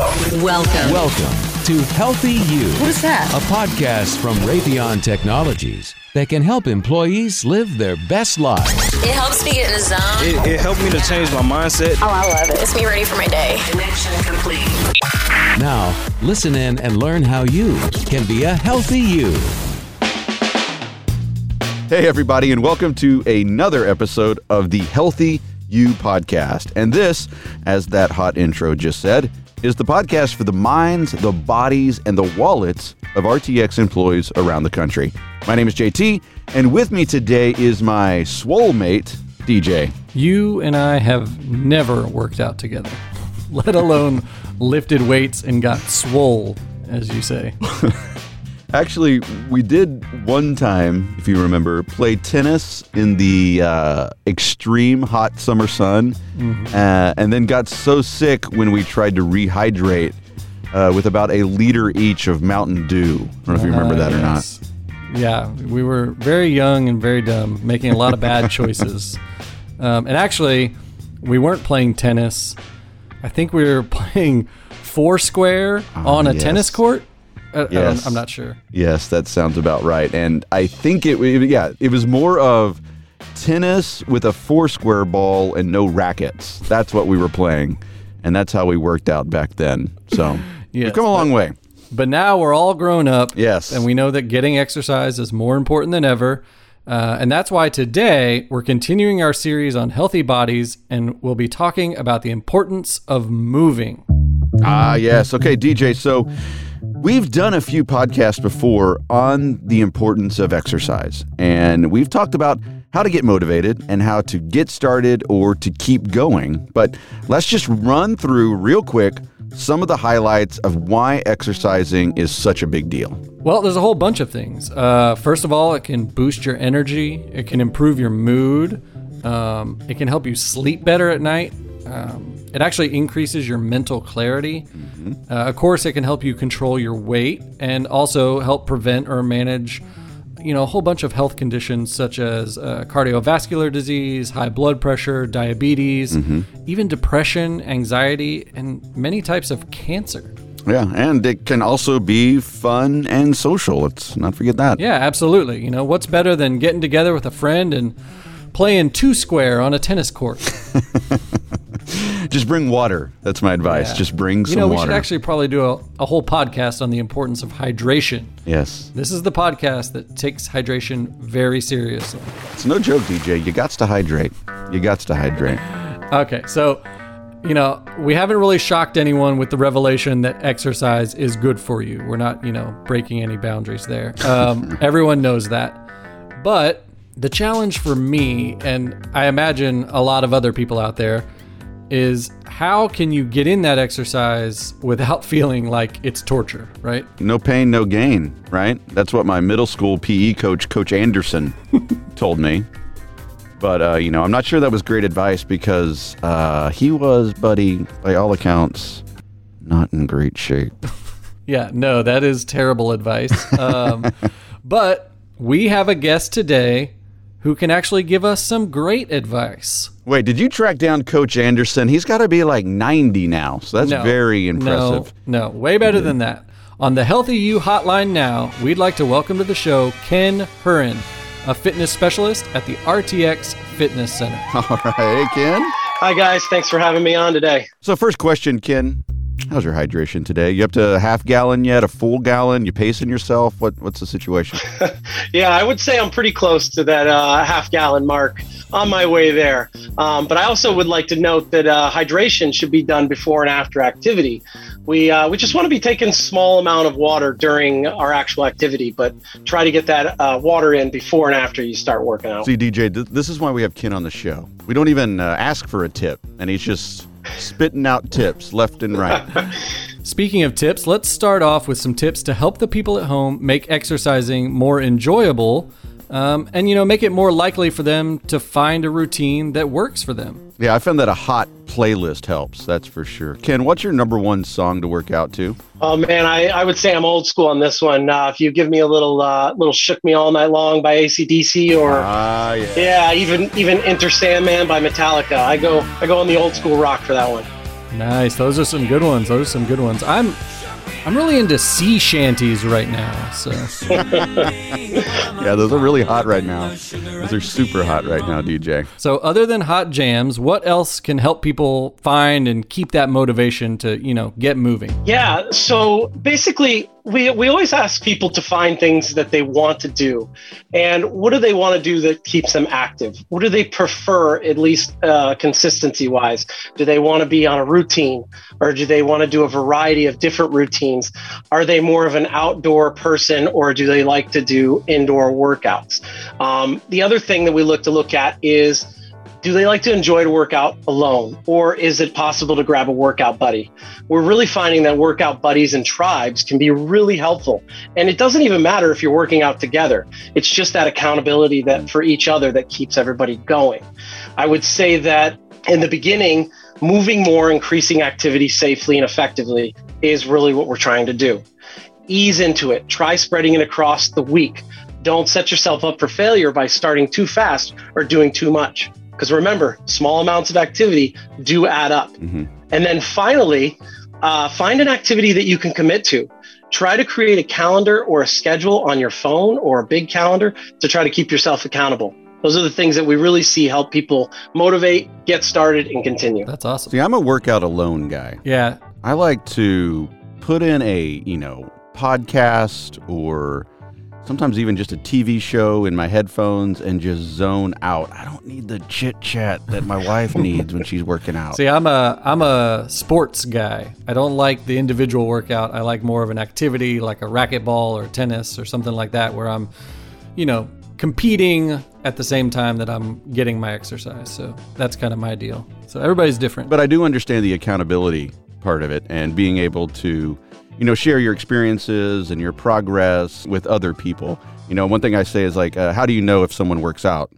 Welcome. Welcome. Welcome to Healthy You, What is that? a podcast from Raytheon Technologies that can help employees live their best lives. It helps me get in the zone. It, it helped me to change my mindset. Oh, I love it. It's me ready for my day. Connection complete. Now, listen in and learn how you can be a healthy you. Hey, everybody, and welcome to another episode of the Healthy You podcast. And this, as that hot intro just said, is the podcast for the minds, the bodies, and the wallets of RTX employees around the country. My name is JT, and with me today is my swole mate, DJ. You and I have never worked out together, let alone lifted weights and got swole, as you say. Actually, we did one time, if you remember, play tennis in the uh, extreme hot summer sun, uh, and then got so sick when we tried to rehydrate uh, with about a liter each of Mountain Dew. I don't know if you remember that or not. Yeah, we were very young and very dumb, making a lot of bad choices. Um, and actually, we weren't playing tennis. I think we were playing foursquare on a Ah, yes. tennis court. Uh, yes. I'm not sure. Yes, that sounds about right. And I think it, yeah, it was more of tennis with a four square ball and no rackets. That's what we were playing, and that's how we worked out back then. So we've come a long way. But now we're all grown up. Yes. And we know that getting exercise is more important than ever. Uh, and that's why today we're continuing our series on healthy bodies and we'll be talking about the importance of moving. Ah, yes. Okay, DJ. So we've done a few podcasts before on the importance of exercise, and we've talked about how to get motivated and how to get started or to keep going. But let's just run through real quick some of the highlights of why exercising is such a big deal. Well, there's a whole bunch of things. Uh, first of all, it can boost your energy, it can improve your mood, um, it can help you sleep better at night. Um, it actually increases your mental clarity. Uh, of course, it can help you control your weight and also help prevent or manage, you know, a whole bunch of health conditions such as uh, cardiovascular disease, high blood pressure, diabetes, even depression, anxiety, and many types of cancer. Yeah, and it can also be fun and social. Let's not forget that. Yeah, absolutely. You know, what's better than getting together with a friend and playing two square on a tennis court? Just bring water. That's my advice. Yeah. Just bring some water. you know, we water. should actually probably do a, a whole podcast on the importance of hydration. yes. This is the podcast that takes hydration very seriously. It's no joke, DJ. You got to hydrate. You got to hydrate. Okay, so, you know, we haven't really shocked anyone with the revelation that exercise is good for you. We're not, you know, breaking any boundaries there. Um, everyone knows that. But the challenge for me, and I imagine a lot of other people out there, is how can you get in that exercise without feeling like it's torture, right? No pain, no gain, right? That's what my middle school PE coach, Coach Anderson, told me. But, uh, you know, I'm not sure that was great advice because uh, he was, buddy, by all accounts, not in great shape. Yeah, no, that is terrible advice. Um, but we have a guest today who can actually give us some great advice. Wait, did you track down Coach Anderson? He's got to be like 90 now. So that's No, very impressive. No, no, way better than that. On the Healthy You hotline now, we'd like to welcome to the show Ken Curran, a fitness specialist at the RTX Fitness Center. All right. Hey, Ken. Hi, guys. Thanks for having me on today. So, first question, Ken. How's your hydration today? You up to a half gallon yet? A full gallon? You pacing yourself? What What's the situation? Yeah, I would say I'm pretty close to that uh, half gallon mark on my way there. Um, but I also would like to note that uh, hydration should be done before and after activity. We, uh, we just want to be taking small amount of water during our actual activity, but try to get that uh, water in before and after you start working out. See, DJ, th- this is why we have Ken on the show. We don't even uh, ask for a tip, and he's just spitting out tips left and right. Speaking of tips, let's start off with some tips to help the people at home make exercising more enjoyable um, and, you know, make it more likely for them to find a routine that works for them. Yeah, I found that a hot playlist helps. That's for sure. Ken, what's your number one song to work out to? Oh man, I, I would say I'm old school on this one. Uh, if you give me a little uh, little "Shook Me All Night Long" by ACDC, or Ah, yeah. yeah, even even "Enter Sandman" by Metallica, I go I go on the old school rock for that one. Nice. Those are some good ones. Those are some good ones. I'm I'm really into sea shanties right now. So Yeah, those are really hot right now. Those are super hot right now, DJ. so other than hot jams, what else can help people find and keep that motivation to, you know, get moving? Yeah. So basically, we, we always ask people to find things that they want to do. And what do they want to do that keeps them active? What do they prefer, at least uh, consistency wise? Do they want to be on a routine or do they want to do a variety of different routines? Are they more of an outdoor person or do they like to do indoor workouts? Um, the other thing that we look to look at is do they like to enjoy to work out alone or is it possible to grab a workout buddy? We're really finding that workout buddies and tribes can be really helpful and it doesn't even matter if you're working out together. It's just that accountability that for each other that keeps everybody going. I would say that in the beginning moving more increasing activity safely and effectively is really what we're trying to do. Ease into it. Try spreading it across the week. Don't set yourself up for failure by starting too fast or doing too much because remember, small amounts of activity do add up. And then finally, uh, find an activity that you can commit to. Try to create a calendar or a schedule on your phone or a big calendar to try to keep yourself accountable. Those are the things that we really see help people motivate, get started, and continue. That's awesome. See, I'm a workout alone guy. Yeah. I like to put in a, you know, podcast or sometimes even just a TV show in my headphones and just zone out. I don't need the chit chat that my wife needs when she's working out. See, I'm a I'm a sports guy. I don't like the individual workout. I like more of an activity like a racquetball or tennis or something like that where I'm, you know, competing at the same time that I'm getting my exercise. So that's kind of my deal. So everybody's different. But I do understand the accountability part of it and being able to, you know, share your experiences and your progress with other people. You know, one thing I say is like, uh, how do you know if someone works out?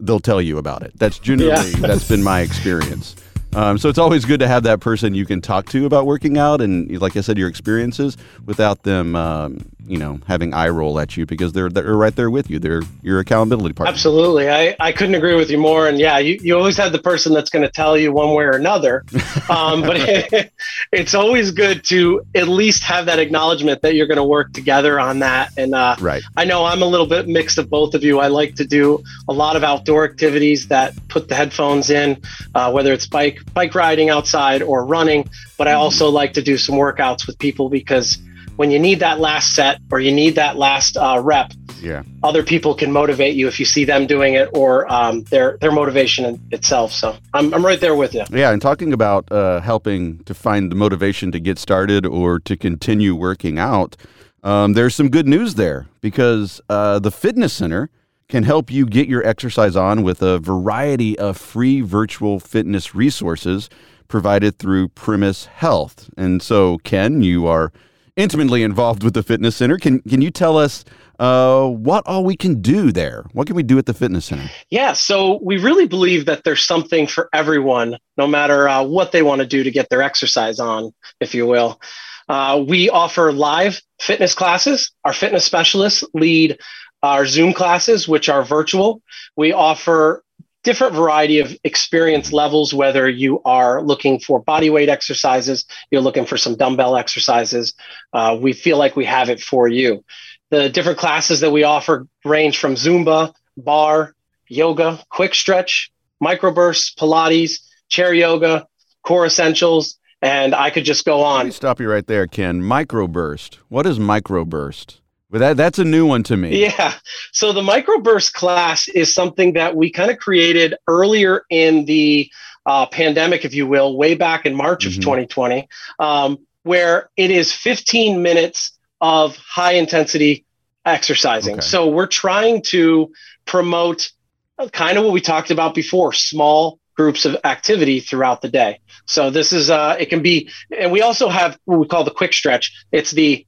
They'll tell you about it. That's generally that's been my experience. Um, so it's always good to have that person you can talk to about working out and, like I said, your experiences without them, um, you know, having eye roll at you because they're they're right there with you. They're your accountability partner. Absolutely. I, I couldn't agree with you more. And yeah, you, you always have the person that's going to tell you one way or another. Um, but it, it's always good to at least have that acknowledgement that you're going to work together on that. And uh, Right. I know I'm a little bit mixed of both of you. I like to do a lot of outdoor activities that put the headphones in, uh, whether it's bike bike riding outside or running. But I also like to do some workouts with people because when you need that last set or you need that last uh, rep, Yeah. other people can motivate you if you see them doing it or um, their their motivation itself. So I'm, I'm right there with you. Yeah, and talking about uh, helping to find the motivation to get started or to continue working out, um, there's some good news there because uh, the Fitness Center can help you get your exercise on with a variety of free virtual fitness resources provided through Premise Health. And so, Ken, you are intimately involved with the Fitness Center. Can can you tell us uh, what all we can do there? What can we do at the Fitness Center? Yeah, so we really believe that there's something for everyone, no matter uh, what they want to do to get their exercise on, if you will. Uh, we offer live fitness classes. Our fitness specialists lead our Zoom classes, which are virtual. We offer different variety of experience levels, whether you are looking for body weight exercises, you're looking for some dumbbell exercises. Uh, we feel like we have it for you. The different classes that we offer range from Zumba, barre, yoga, quick stretch, microbursts, Pilates, chair yoga, core essentials, and I could just go on. stop you right there, Ken. Microburst. What is microburst? But that that's a new one to me. Yeah. So the microburst class is something that we kind of created earlier in the uh, pandemic, if you will, way back in March of Mhm. 2020, um, where it is 15 minutes of high intensity exercising. Okay. So we're trying to promote uh, kind of what we talked about before small groups of activity throughout the day. So this is uh it can be and we also have what we call the quick stretch. It's the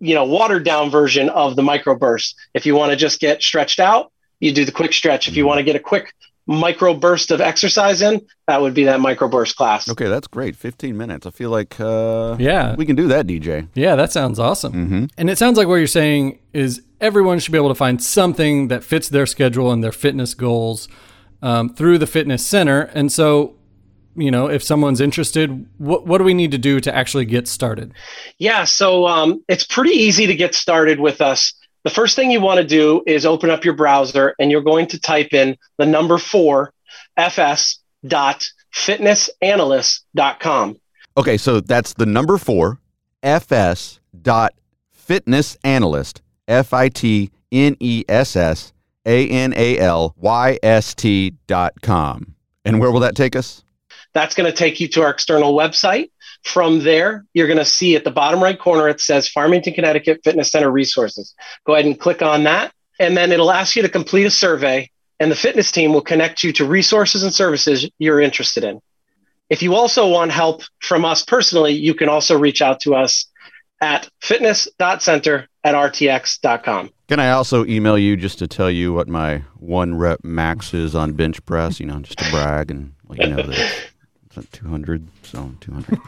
you know watered down version of the microburst. If you want to just get stretched out, you do the quick stretch. If you want to get a quick micro burst of exercise in, that would be that microburst class. Okay, that's great. 15 minutes. I feel like uh, Yeah. we can do that, DJ. Yeah, that sounds awesome. Mm-hmm. And it sounds like what you're saying is everyone should be able to find something that fits their schedule and their fitness goals um, through the fitness center. And so you know, if someone's interested, what what do we need to do to actually get started? Yeah, so um, it's pretty easy to get started with us. The first thing you want to do is open up your browser and you're going to type in the number four fs.fitnessanalyst.com. Okay, so that's the number four, fs dot fitness analyst, F I T N E S S A N A L Y S T dot com. And where will that take us? That's going to take you to our external website. From there, you're going to see at the bottom right corner, it says Farmington, Connecticut Fitness Center Resources. Go ahead and click on that. And then it'll ask you to complete a survey, and the fitness team will connect you to resources and services you're interested in. If you also want help from us personally, you can also reach out to us at fitness.center at rtx.com. Can I also email you just to tell you what my one rep max is on bench press? You know, just to brag and let you know that 200. So 200.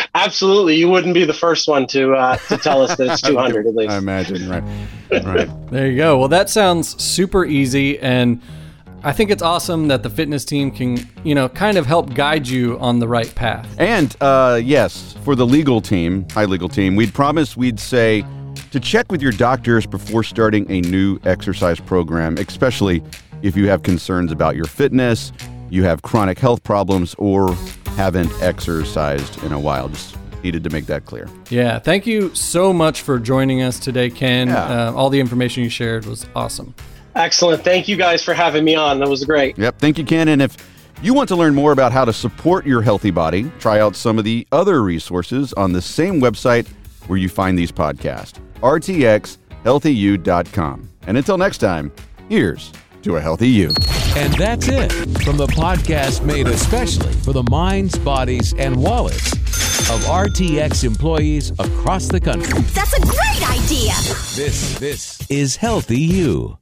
Absolutely. You wouldn't be the first one to, uh, to tell us that it's 200 at least. I imagine, right? Right. There you go. Well, that sounds super easy and I think it's awesome that the fitness team can, you know, kind of help guide you on the right path. And uh, yes, for the legal team, high legal team, we'd promise we'd say to check with your doctors before starting a new exercise program, especially if you have concerns about your fitness, you have chronic health problems, or haven't exercised in a while. Just needed to make that clear. Yeah, thank you so much for joining us today, Ken. Yeah. Uh, all the information you shared was awesome. Excellent. Thank you guys for having me on. That was great. Yep. Thank you, Ken. And if you want to learn more about how to support your healthy body, try out some of the other resources on the same website where you find these podcasts rtxhealthyu.com. And until next time, here's to a healthy you. And that's it from the podcast made especially for the minds, bodies, and wallets of RTX employees across the country. That's a great idea. This this is Healthy You.